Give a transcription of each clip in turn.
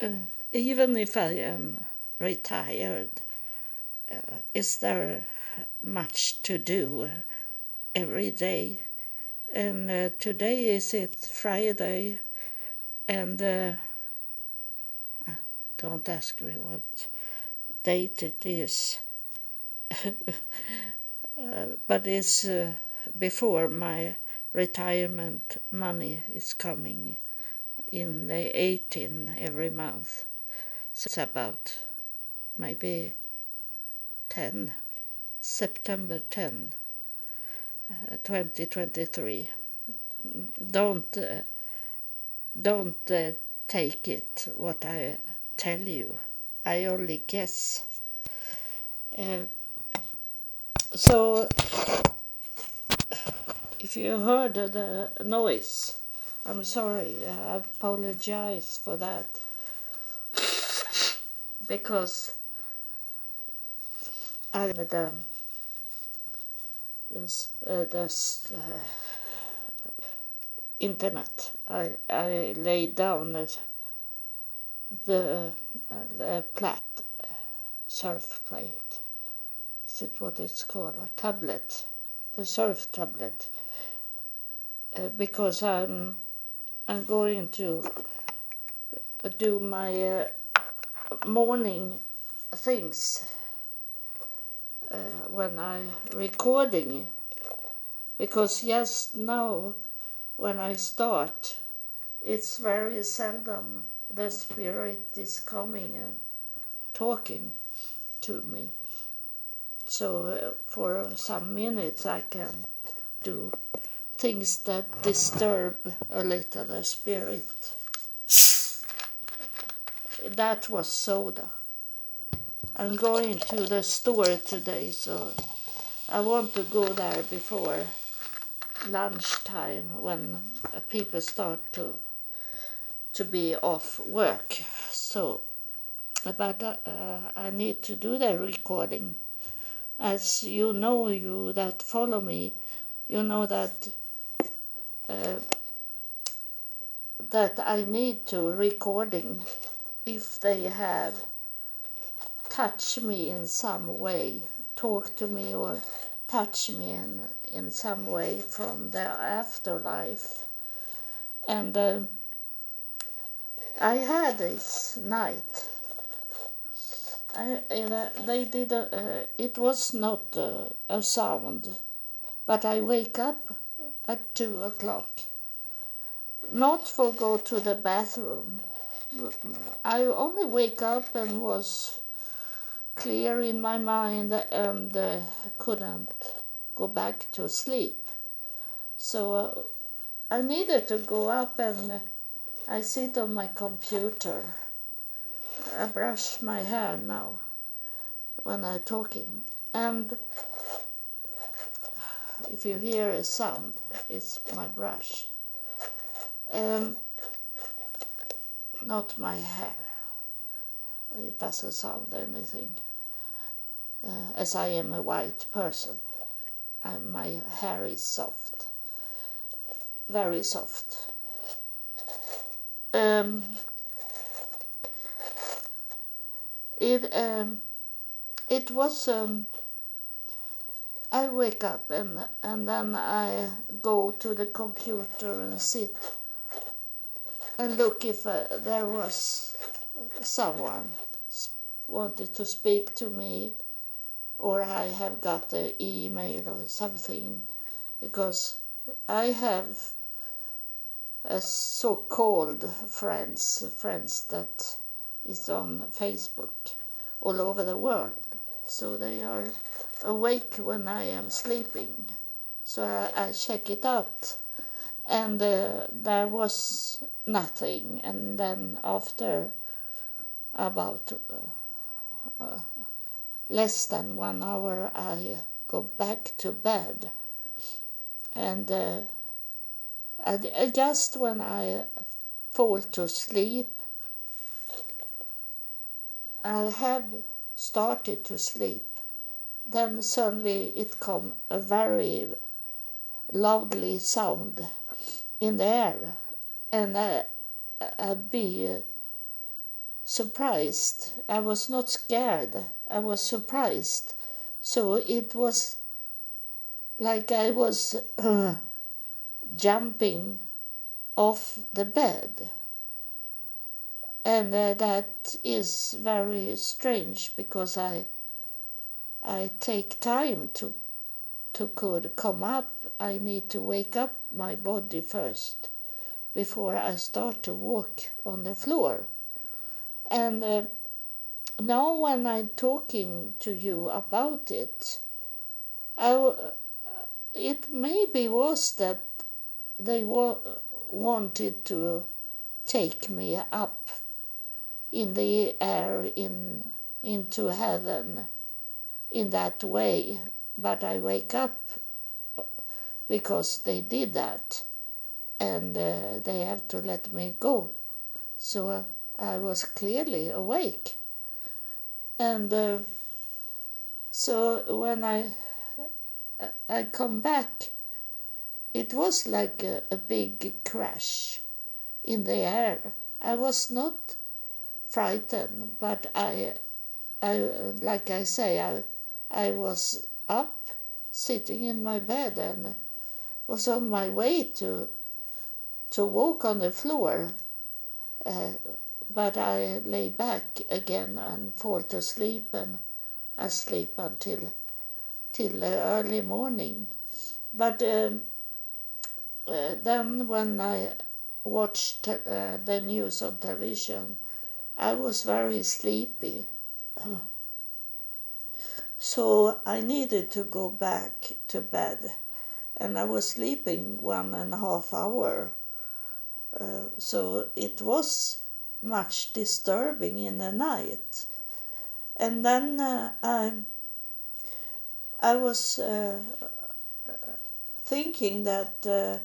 uh, even if I am retired, uh, is there much to do every day? And uh, today is it Friday, and uh, ah, don't ask me what date it is. uh, but it's uh, before my retirement money is coming in the 18 every month. So it's about maybe 10, September 10, uh, 2023. Don't uh, don't uh, take it what I tell you. I only guess. Uh, so, if you heard the noise, I'm sorry. I apologize for that because I the this uh, uh, internet. I I laid down the the, uh, the plat surf plate. Is it what it's called? A tablet, the surf tablet. Uh, because I'm I'm going to do my uh, morning things uh, when I recording. Because just now when I start it's very seldom the spirit is coming and talking to me. So uh, for some minutes I can do things that disturb a little the spirit that was soda I'm going to the store today, so I want to go there before lunchtime when people start to to be off work. So, but uh, I need to do the recording. As you know, you that follow me, you know that uh, that I need to recording if they have touch me in some way, talk to me or touch me in, in some way from the afterlife. And uh, I had this night. I, uh, they did. A, uh, it was not uh, a sound, but I wake up at two o'clock. Not for go to the bathroom. I only wake up and was clear in my mind and uh, couldn't go back to sleep. So uh, I needed to go up and I sit on my computer. I brush my hair now when I'm talking. And if you hear a sound, it's my brush. Um, not my hair. It doesn't sound anything uh, as I am a white person. My hair is soft, very soft. Um, it um, it was um, I wake up and and then I go to the computer and sit and look if uh, there was someone wanted to speak to me or I have got an email or something because I have a so-called friends, friends that is on Facebook all over the world. So they are awake when I am sleeping. So I, I check it out, and uh, there was nothing. And then after about uh, uh, less than one hour, I go back to bed. And uh, just when I fall to sleep, I have started to sleep. Then suddenly it come a very loudly sound in the air, and I, I be surprised. I was not scared. I was surprised. So it was like I was uh, jumping off the bed. And uh, that is very strange because I I take time to to could come up. I need to wake up my body first before I start to walk on the floor. And uh, now when I'm talking to you about it, I, it maybe was that they wa- wanted to take me up in the air in into heaven in that way but i wake up because they did that and uh, they have to let me go so uh, i was clearly awake and uh, so when i i come back it was like a, a big crash in the air. I was not frightened, but I, I like I say, I, I was up, sitting in my bed, and was on my way to, to walk on the floor. Uh, but I lay back again and fall to sleep, and I sleep until till early morning. But um, uh, then when I watched uh, the news on television, I was very sleepy. so I needed to go back to bed, and I was sleeping one and a half hour. Uh, so it was much disturbing in the night. And then uh, I, I was uh, thinking that uh,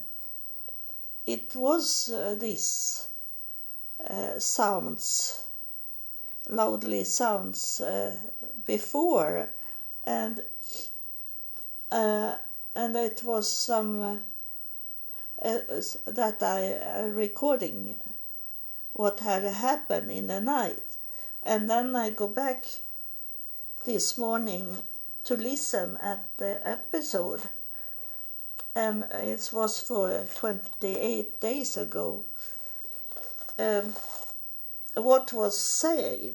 it was uh, this uh, sounds, loudly sounds before, and uh, and it was some uh, uh, that I recording what had happened in the night, and then I go back this morning to listen at the episode and it was for 28 days ago. Um, what was said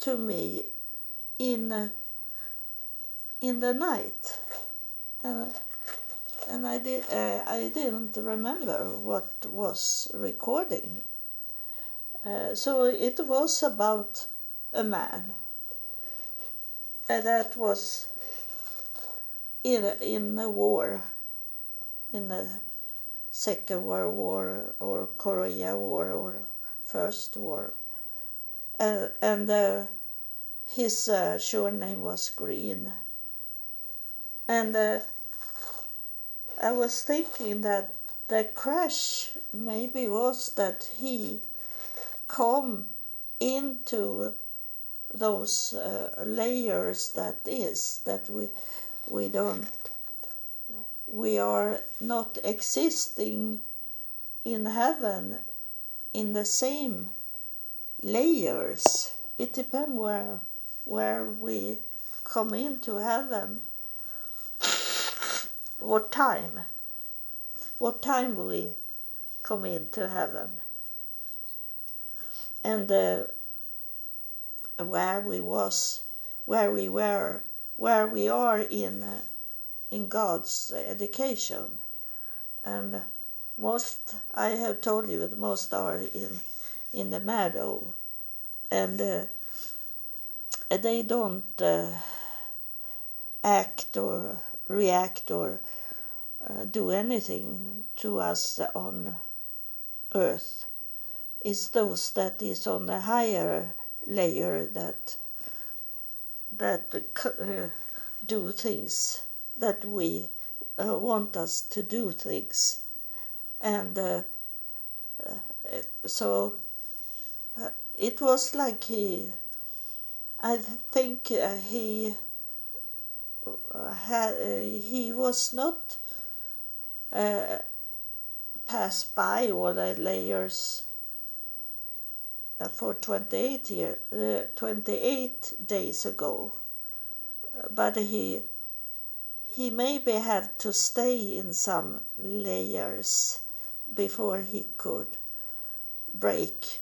to me in uh, in the night, uh, and I did uh, I didn't remember what was recording. Uh, so it was about a man that was in a, in a war in the Second World War or Korea War or First War. Uh, and uh, his uh, surname was Green. And uh, I was thinking that the crash maybe was that he come into those uh, layers that is that we we don't we are not existing in heaven in the same layers. It depends where where we come into heaven. What time? What time we come into heaven? And uh, where we was, where we were, where we are in. Uh, in God's education. And most, I have told you, the most are in, in the meadow. And uh, they don't uh, act or react or uh, do anything to us on earth. It's those that is on the higher layer that that uh, do things that we uh, want us to do things. And uh, uh, so uh, it was like he, I think he he was not passed by all the layers uh, for 28 year, uh, 28 days ago, but he he maybe had to stay in some layers before he could break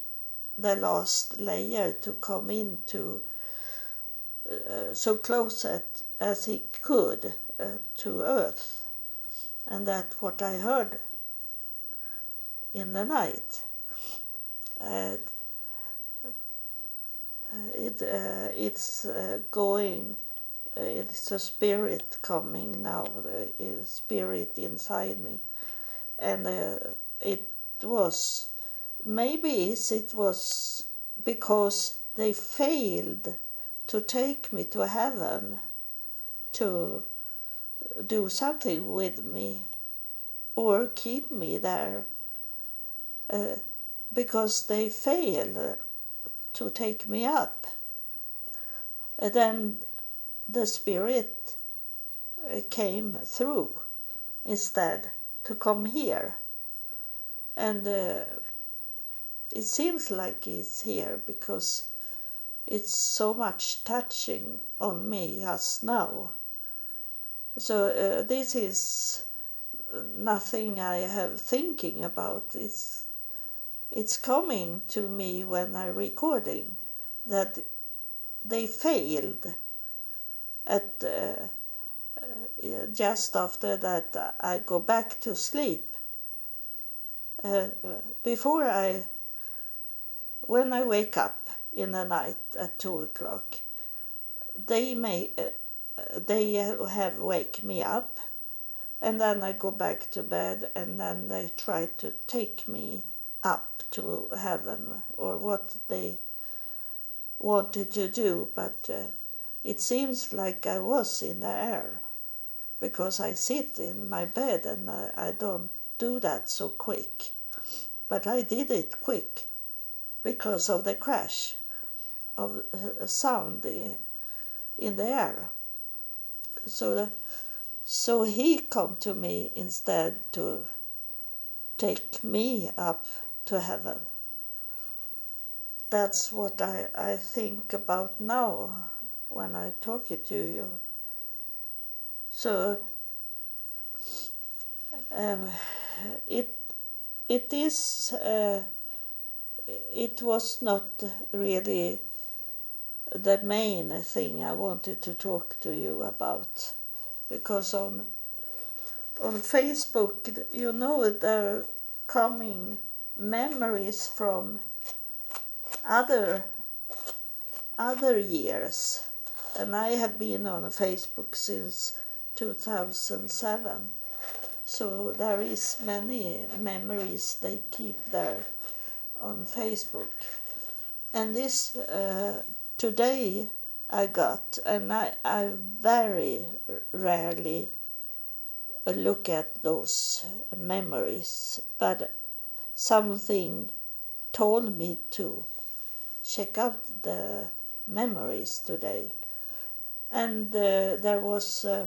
the last layer to come into uh, so close at, as he could uh, to earth and that what i heard in the night uh, it uh, it's uh, going it's a spirit coming now, the spirit inside me. And uh, it was, maybe it was because they failed to take me to heaven to do something with me or keep me there uh, because they failed to take me up. And then the Spirit uh, came through instead to come here. And uh, it seems like it's here because it's so much touching on me just now. So uh, this is nothing I have thinking about. It's it's coming to me when I'm recording that they failed at uh, uh, just after that I go back to sleep. Uh, before I, when I wake up in the night at two o'clock, they may they have wake me up, and then I go back to bed, and then they try to take me up to heaven or what they wanted to do, but. Uh, it seems like I was in the air because I sit in my bed and I, I don't do that so quick. But I did it quick because of the crash of a sound in the air. So, the, so he come to me instead to take me up to heaven. That's what I, I think about now when I talk it to you. So um, it it is uh, it was not really the main thing I wanted to talk to you about because on on Facebook you know there are coming memories from other other years and I have been on Facebook since 2007. So there is many memories they keep there on Facebook. And this uh, today I got, and I, I very rarely look at those memories, but something told me to check out the memories today and uh, there was uh,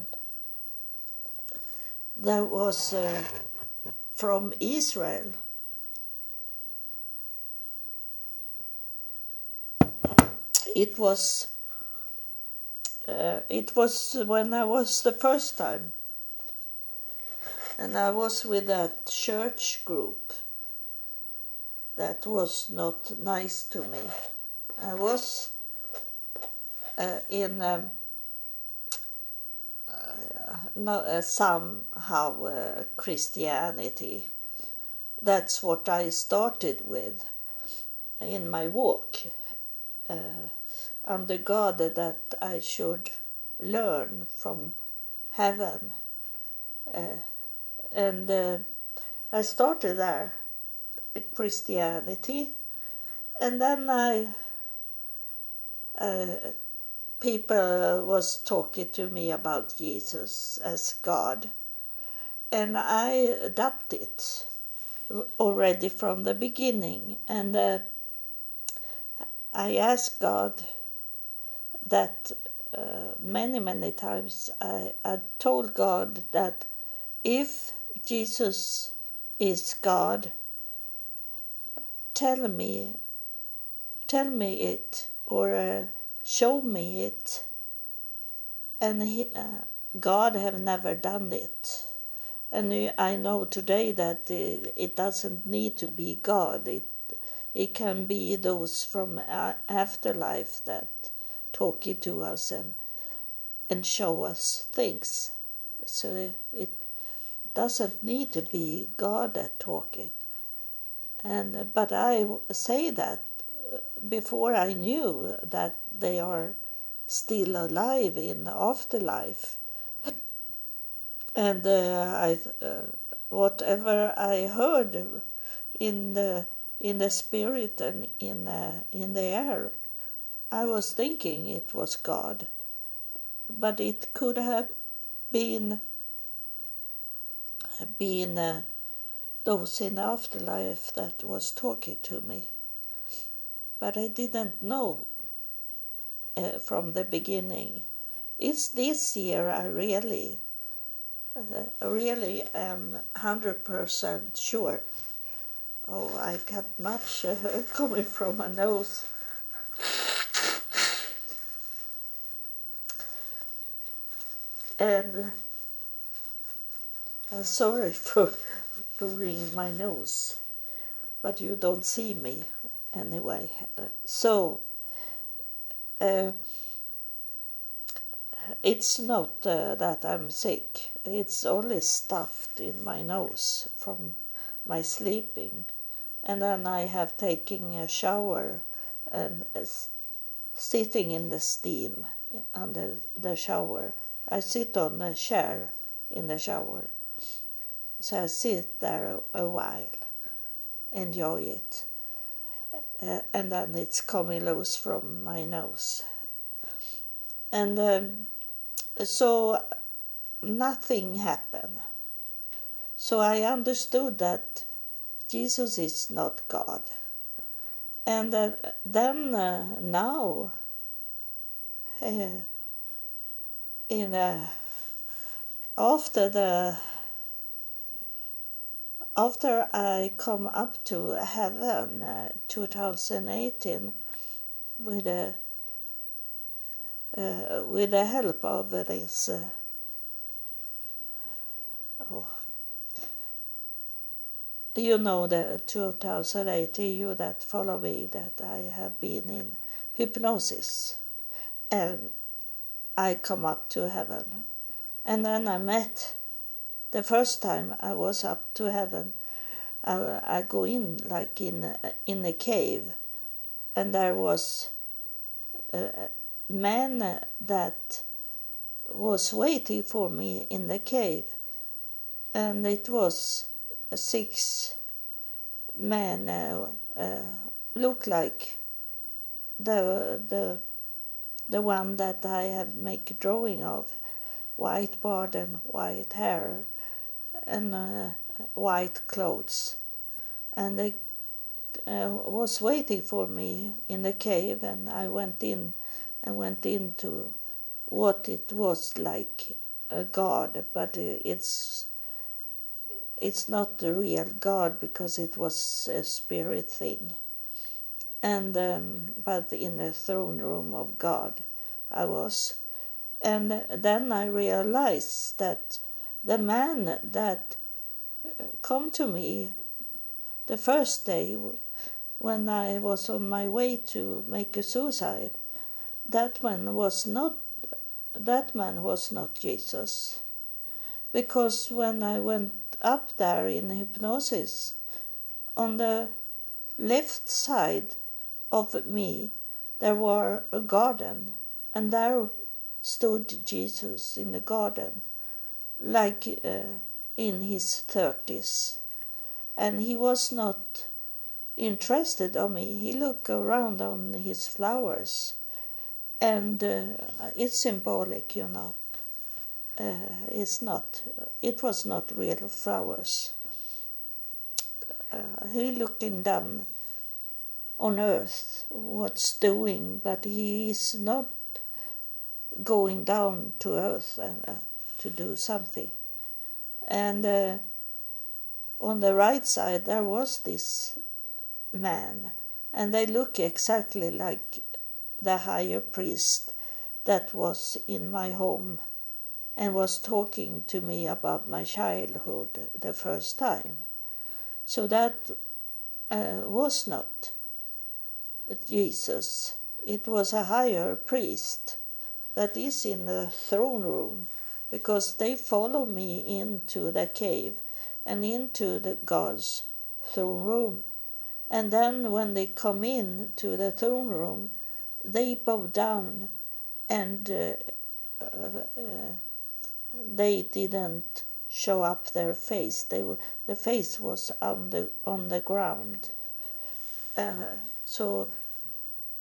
there was uh, from Israel. It was uh, it was when I was the first time, and I was with a church group that was not nice to me. I was uh, in. Um, no, uh, somehow uh, Christianity. That's what I started with in my walk uh, under God that I should learn from heaven. Uh, and uh, I started there, Christianity, and then I uh, people was talking to me about Jesus as God, and I adopted it already from the beginning, and uh, I asked God that uh, many many times. I, I told God that if Jesus is God, tell me tell me it or uh, show me it. And he, uh, God have never done it. And I know today that it doesn't need to be God. It it can be those from afterlife that talking to us and and show us things. So it doesn't need to be God that talking. And but I say that before I knew that they are still alive in the afterlife. And uh, I, uh, whatever I heard in the in the spirit and in uh, in the air, I was thinking it was God, but it could have been been uh, those in the afterlife that was talking to me. But I didn't know uh, from the beginning. It's this year I really, uh, really am hundred percent sure. Oh, I got much uh, coming from my nose. And I'm sorry for doing my nose, but you don't see me anyway. So, uh, it's not uh, that I'm sick, it's only stuffed in my nose from my sleeping. And then I have taken a shower and uh, sitting in the steam under the shower I sit on a chair in the shower. So I sit there a, a while, enjoy it. Uh, and then it's coming loose from my nose. And um, so nothing happened. So I understood that Jesus is not God. And uh, then uh, now, uh, in uh, after the after I come up to heaven uh, 2018 with the uh, with the help of this uh, oh, you know the 2018 you that follow me that I have been in hypnosis. And I come up to heaven. And then I met the first time I was up to heaven. I, I go in like in in a cave, and there was a man that was waiting for me in the cave, and it was six men uh, uh, look like the the the one that I have make a drawing of, white board and white hair, and uh, white clothes, and they uh, was waiting for me in the cave, and I went in, and went into what it was like a god, but it's it's not the real god because it was a spirit thing and um, but in the throne room of God I was. And then I realized that the man that uh, come to me the first day when I was on my way to make a suicide, that man was not that man was not Jesus. Because when I went up there in hypnosis, on the left side of me there were a garden, and there stood Jesus in the garden, like uh, in his thirties, and he was not interested on me. He looked around on his flowers, and uh, it's symbolic, you know. Uh, it's not. It was not real flowers. Uh, he looking down on earth what's doing, but he is not going down to earth and, uh, to do something. And uh, on the right side there was this man, and they look exactly like the higher priest that was in my home and was talking to me about my childhood the first time. So that uh, was not Jesus, it was a higher priest that is in the throne room because they follow me into the cave and into the God's throne room. And then when they come in to the throne room, they bow down and uh, uh, they didn't show up their face. They the face was on the on the ground. Uh, so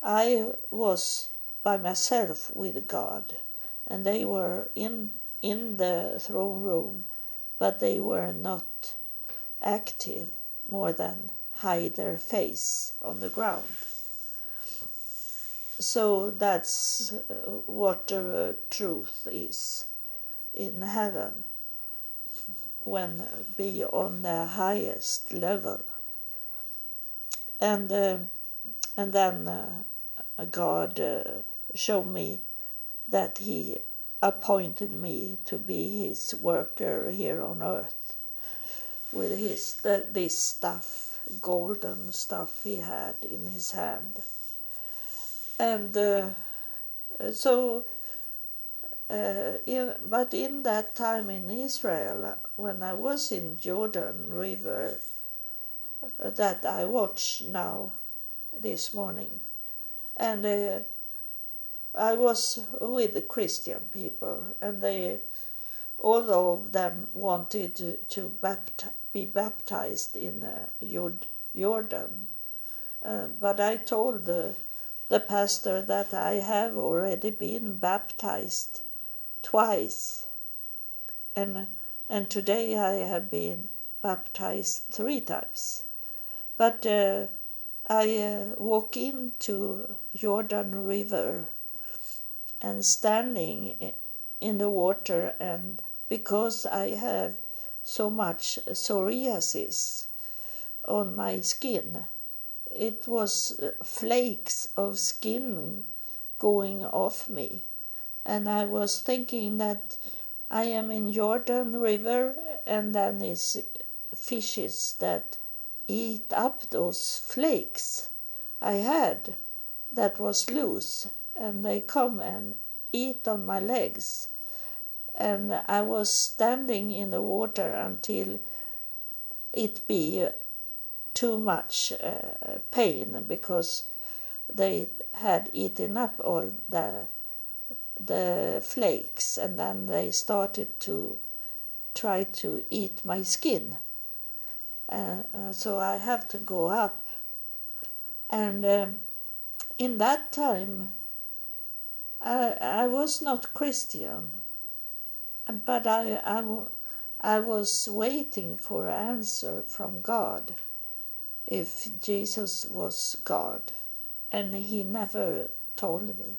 I was by myself with God, and they were in in the throne room, but they were not active more than hide their face on the ground. So that's uh, what the truth is in heaven when be on the highest level. And uh, and then uh, God uh, showed me that He appointed me to be His worker here on earth with his this stuff, golden stuff he had in his hand, and uh, so. Uh, in, but in that time in Israel, when I was in Jordan River, uh, that I watched now this morning, and uh, I was with the Christian people, and they, all of them wanted to, to baptize, be baptized in uh, Jordan. Uh, but I told the, the pastor that I have already been baptized twice, and, and today I have been baptized three times. But uh, I uh, walk into Jordan River and standing in the water and because I have so much psoriasis on my skin it was uh, flakes of skin going off me. And I was thinking that I am in Jordan River and then is fishes that eat up those flakes I had that was loose, and they come and eat on my legs. And I was standing in the water until it be too much uh, pain because they had eaten up all the the flakes and then they started to try to eat my skin uh, uh, so I have to go up. And um, in that time, I, I was not Christian, but I, I, I was waiting for an answer from God if Jesus was God, and He never told me.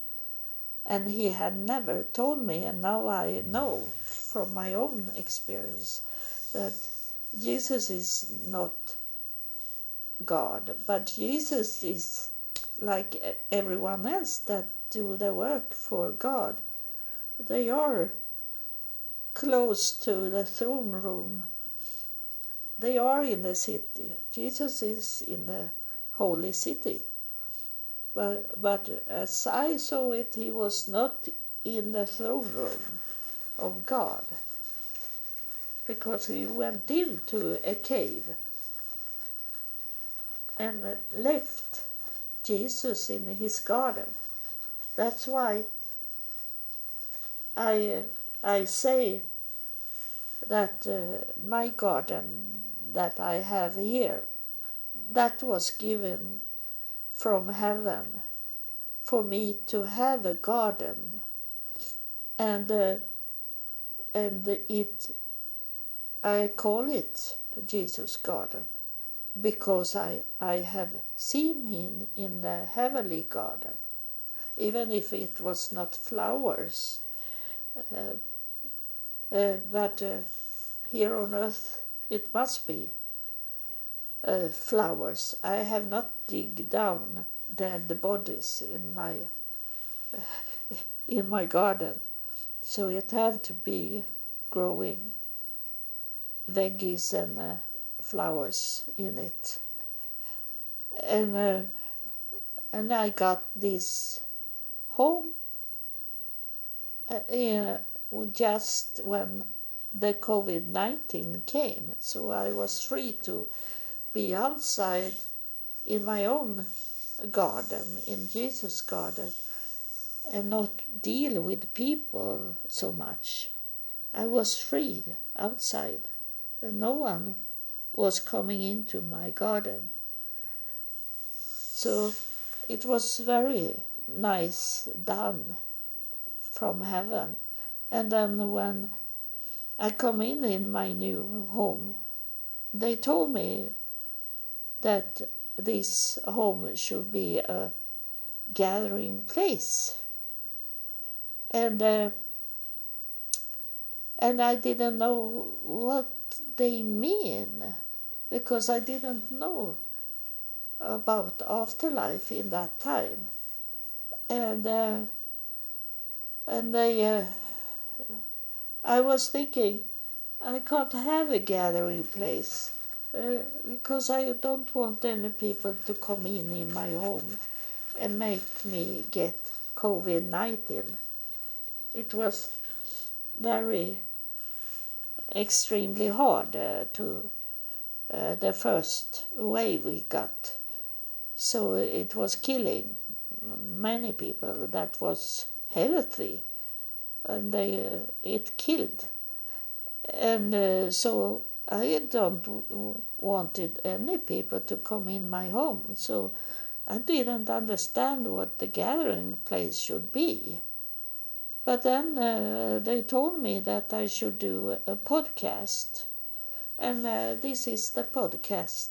And He had never told me, and now I know from my own experience that Jesus is not God, but Jesus is like everyone else that do the work for God. They are close to the throne room. They are in the city. Jesus is in the holy city. But, but as I saw it, he was not in the throne room of God because he went into a cave and left Jesus in his garden. That's why I I say that uh, my garden that I have here that was given from heaven for me to have a garden and uh, and it I call it Jesus Garden because I, I have seen him in the heavenly garden, even if it was not flowers. Uh, uh, but uh, here on earth it must be. uh, flowers. I have not dig down dead bodies in my in my garden, so it have to be growing veggies and uh, flowers in it. And uh, and I got this home uh, just when the COVID 19 came. So I was free to be outside in my own garden, in Jesus' garden, and not deal with people so much. I was free outside, no one was coming into my garden. So it was very nice done from heaven. And then when I come in in my new home, they told me that this home should be a gathering place. And uh, and I didn't know what they mean because I didn't know about afterlife in that time. And uh, and they, uh, I was thinking, I can't have a gathering place uh, because I don't want any people to come in in my home and make me get COVID 19. It was very extremely hard uh, to uh, the first wave we got. So it was killing many people that was healthy and they, uh, it killed. And so I don't wanted any people to come in my home. So I didn't understand what the gathering place should be. But then uh, they told me that I should do a podcast. And uh, this is the podcast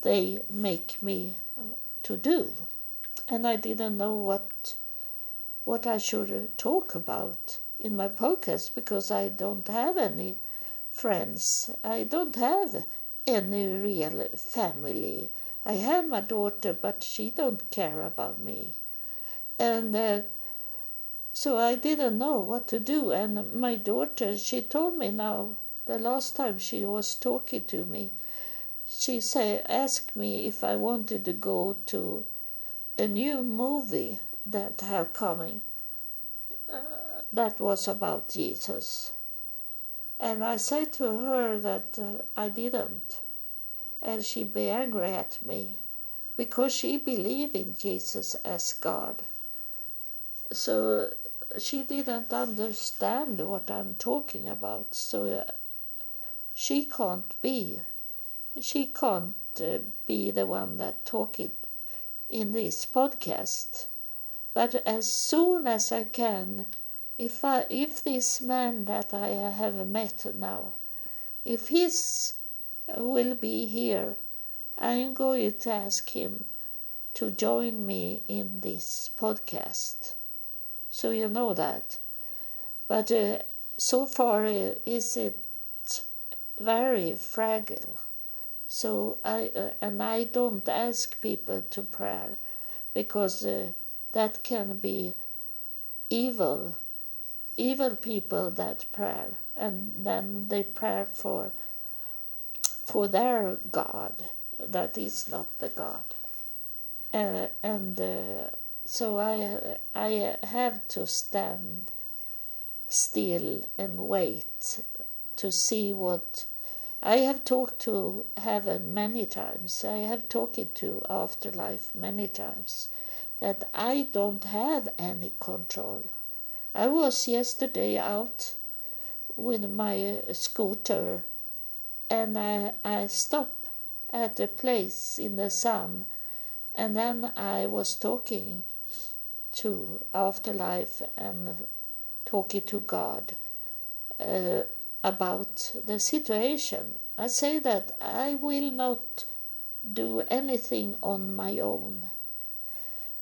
they make me to do. And I didn't know what what I should talk about in my podcast because I don't have any friends. I don't have any real family. I have my daughter, but she don't care about me. And uh, so I didn't know what to do. And my daughter, she told me now, the last time she was talking to me, she said, asked me if I wanted to go to a new movie that have coming uh, that was about Jesus. And I said to her that uh, I didn't. And she be angry at me because she believed in Jesus as God. So she didn't understand what I'm talking about. So uh, she can't be. She can't uh, be the one that talking in this podcast but as soon as I can, if I, if this man that I have met now, if he's will be here, I am going to ask him to join me in this podcast. So you know that. But uh, so far uh, is it very fragile. So I uh, and I don't ask people to prayer because uh, that can be evil evil people that pray and then they pray for for their god that is not the god uh, and uh, so i i have to stand still and wait to see what I have talked to heaven many times. I have talked to afterlife many times that I don't have any control. I was yesterday out with my scooter and I, I stopped at a place in the sun and then I was talking to afterlife and talking to God uh, about the situation. I say that I will not do anything on my own.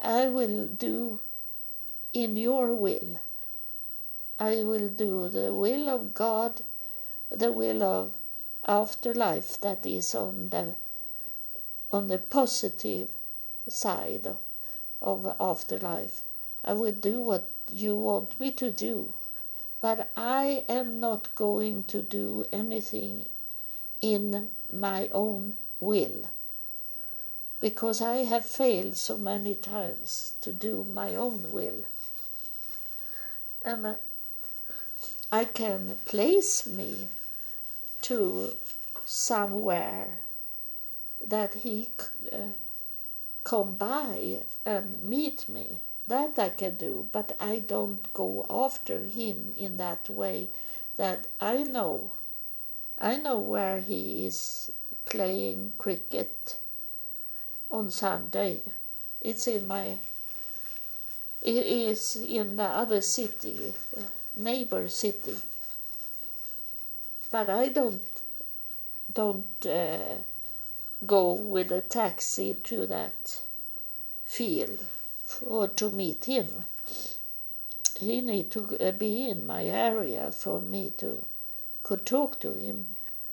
I will do in your will. I will do the will of God, the will of afterlife that is on the on the positive side of afterlife. I will do what you want me to do, but I am not going to do anything in my own will because I have failed so many times to do my own will. And uh, I can place me to somewhere that he uh, come by and meet me. That I can do, but I don't go after him in that way that I know. I know where he is playing cricket on Sunday. It's in my it is in the other city, neighbor city. But I don't don't uh, go with a taxi to that field or to meet him. He need to be in my area for me to could talk to him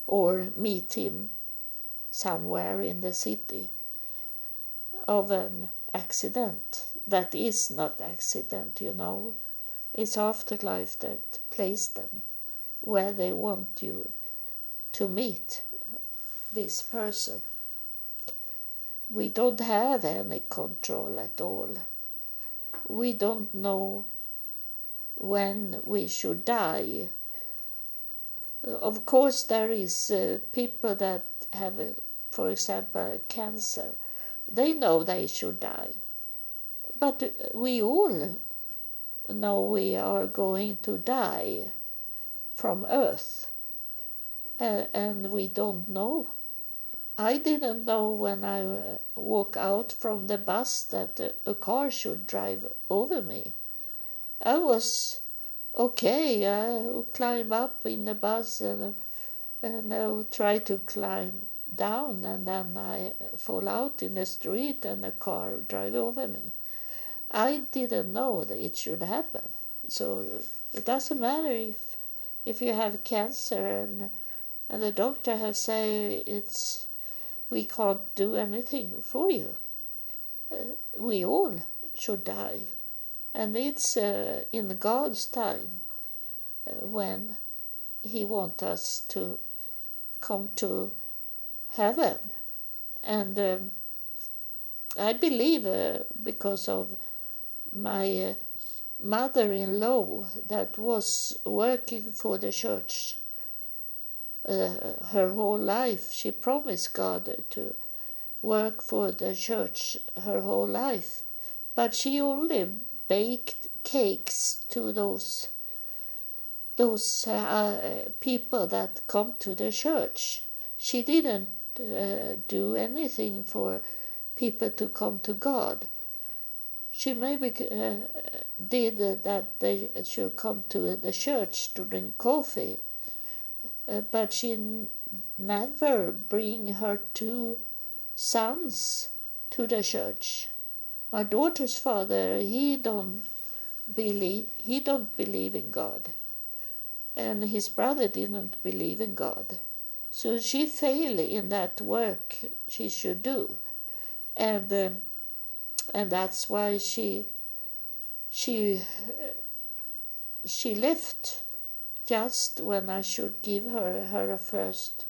or meet him somewhere in the city of an accident. That is not accident you know. It's afterlife that placed them where they want you to meet this person we don't have any control at all we don't know when we should die of course there is uh, people that have uh, for example cancer they know they should die. But we all know we are going to die from Earth. Uh, and we don't know. I didn't know when I uh, walk out from the bus that a car should drive over me. I was okay. I would climb up in the bus and and I would try to climb down and then I fall out in the street and a car drive over me. I didn't know that it should happen. So it doesn't matter if if you have cancer and and the doctor has say it's we can't do anything for you. Uh, we all should die, and it's uh, in God's time uh, when He wants us to come to heaven. And um, I believe uh, because of my uh, mother in law that was working for the church uh, her whole life. She promised God to work for the church her whole life, but she only baked cakes to those those uh, people that come to the church. She didn't uh, do anything for people to come to God. She maybe uh, did that they should come to the church to drink coffee, uh, but she never bring her two sons to the church. My daughter's father, he don't believe he don't believe in God, and his brother didn't believe in God. So she failed in that work she should do, and uh, and that's why she she she left just when I should give her her first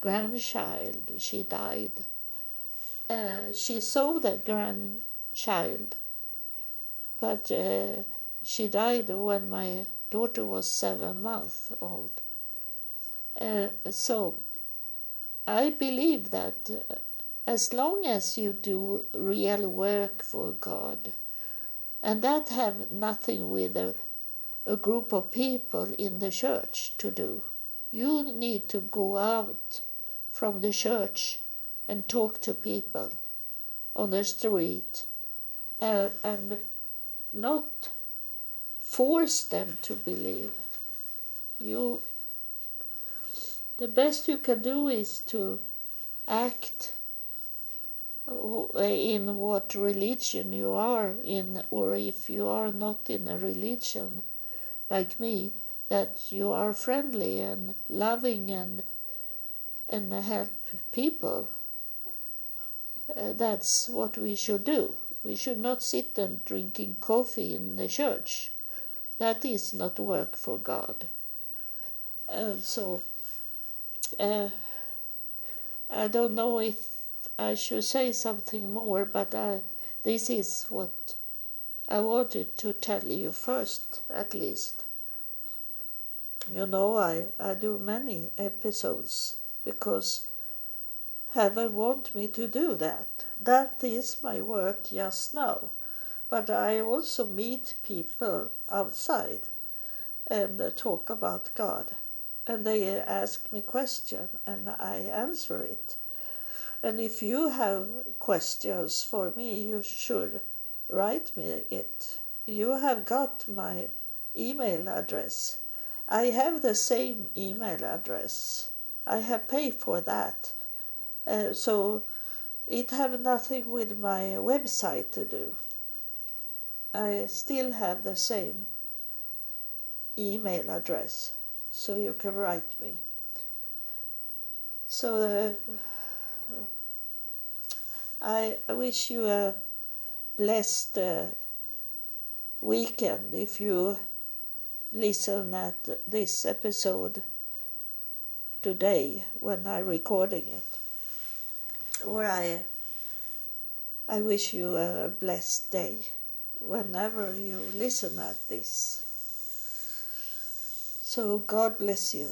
grandchild. She died. Uh, she saw the grandchild, but uh, she died when my daughter was seven months old. Uh, so I believe that uh, as long as you do real work for God, and that have nothing with a, a group of people in the church to do, you need to go out from the church and talk to people on the street uh, and not force them to believe. You the best you can do is to act in what religion you are in, or if you are not in a religion like me, that you are friendly and loving and and help people. uh, that's what we should do. We should not sit and drinking coffee in the church. That is not work for God. And so, uh, I don't know if I should say something more, but I, this is what I wanted to tell you first, at least. You know, I, I do many episodes because heaven want me to do that. That is my work just now. But I also meet people outside and talk about God. And they ask me question and I answer it. And if you have questions for me, you should write me it. You have got my email address. I have the same email address. I have paid for that. Uh, so it have nothing with my website to do. I still have the same email address, so you can write me. So uh, I wish you a blessed uh, weekend if you listen at this episode today when I'm recording it. Or I I wish you a blessed day whenever you listen at this. So God bless you.